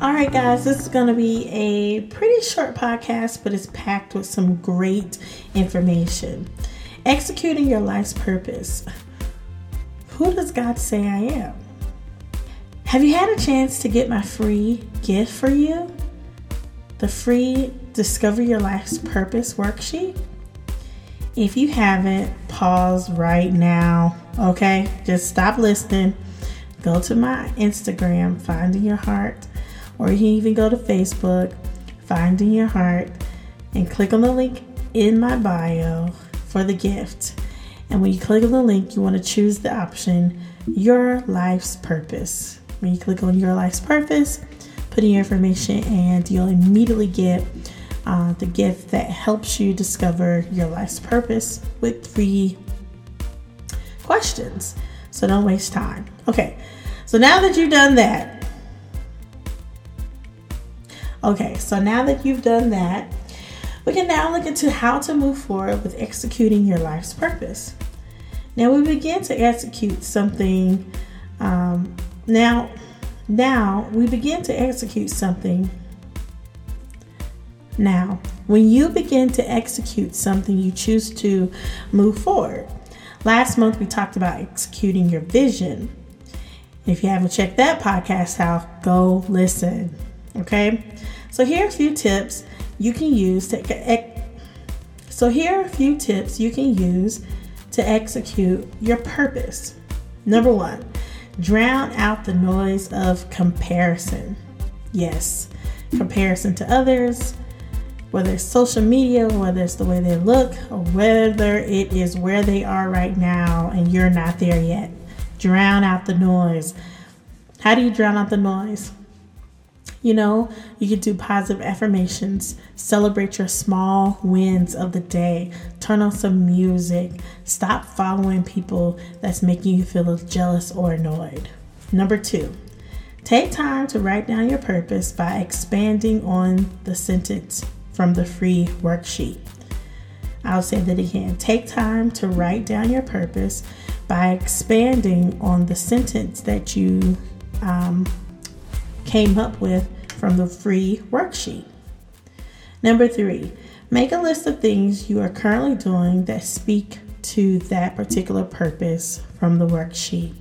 All right, guys, this is going to be a pretty short podcast, but it's packed with some great information. Executing your life's purpose. Who does God say I am? Have you had a chance to get my free gift for you? The free Discover Your Life's Purpose worksheet? If you haven't, pause right now, okay? Just stop listening. Go to my Instagram, Finding Your Heart, or you can even go to Facebook, Finding Your Heart, and click on the link in my bio for the gift. And when you click on the link, you want to choose the option Your Life's Purpose. When you click on Your Life's Purpose, put in your information, and you'll immediately get uh, the gift that helps you discover your life's purpose with three questions. So don't waste time. Okay, so now that you've done that, okay, so now that you've done that, we can now look into how to move forward with executing your life's purpose. Now we begin to execute something. Um, now, now we begin to execute something now, when you begin to execute something, you choose to move forward. Last month, we talked about executing your vision. If you haven't checked that podcast out, go listen. Okay? So, here are a few tips you can use to. So, here are a few tips you can use to execute your purpose. Number one, drown out the noise of comparison. Yes, comparison to others, whether it's social media, whether it's the way they look, or whether it is where they are right now and you're not there yet. Drown out the noise. How do you drown out the noise? You know, you can do positive affirmations, celebrate your small wins of the day, turn on some music, stop following people that's making you feel jealous or annoyed. Number two, take time to write down your purpose by expanding on the sentence from the free worksheet. I'll say that again. Take time to write down your purpose by expanding on the sentence that you um, came up with from the free worksheet. Number three, make a list of things you are currently doing that speak to that particular purpose from the worksheet.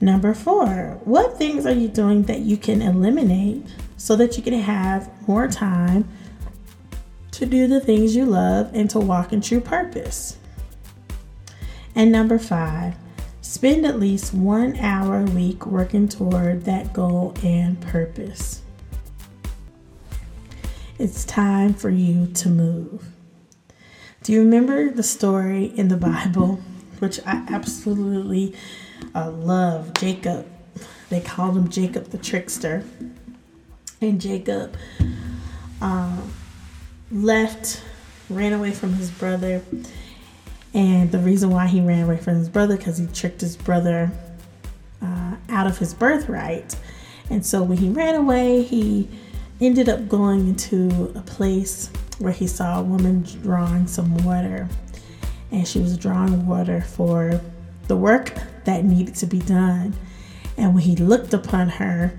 Number four, what things are you doing that you can eliminate so that you can have more time to do the things you love and to walk in true purpose. And number five, spend at least one hour a week working toward that goal and purpose. It's time for you to move. Do you remember the story in the Bible, which I absolutely uh, love? Jacob. They called him Jacob the trickster and Jacob um, left, ran away from his brother. And the reason why he ran away from his brother, because he tricked his brother uh, out of his birthright. And so when he ran away, he ended up going into a place where he saw a woman drawing some water. And she was drawing water for the work that needed to be done. And when he looked upon her,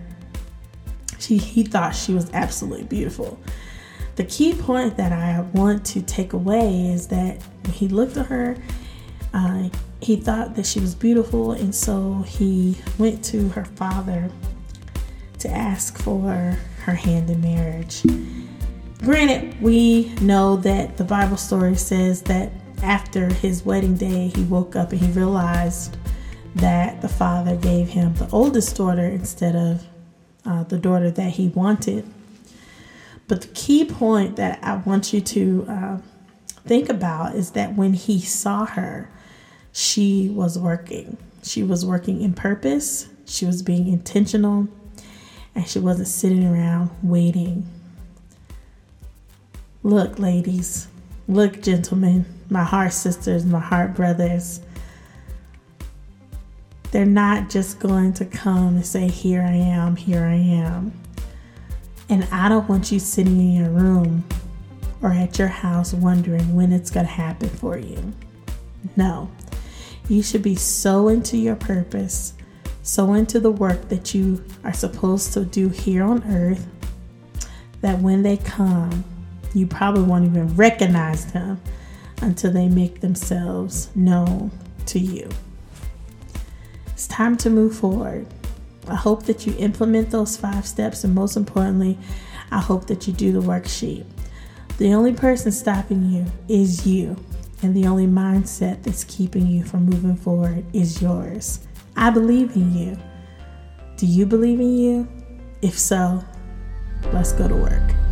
she, he thought she was absolutely beautiful. The key point that I want to take away is that when he looked at her, uh, he thought that she was beautiful, and so he went to her father to ask for her hand in marriage. Granted, we know that the Bible story says that after his wedding day, he woke up and he realized that the father gave him the oldest daughter instead of uh, the daughter that he wanted. But the key point that I want you to uh, think about is that when he saw her, she was working. She was working in purpose, she was being intentional, and she wasn't sitting around waiting. Look, ladies, look, gentlemen, my heart sisters, my heart brothers. They're not just going to come and say, Here I am, here I am. And I don't want you sitting in your room or at your house wondering when it's going to happen for you. No, you should be so into your purpose, so into the work that you are supposed to do here on earth that when they come, you probably won't even recognize them until they make themselves known to you. It's time to move forward. I hope that you implement those five steps, and most importantly, I hope that you do the worksheet. The only person stopping you is you, and the only mindset that's keeping you from moving forward is yours. I believe in you. Do you believe in you? If so, let's go to work.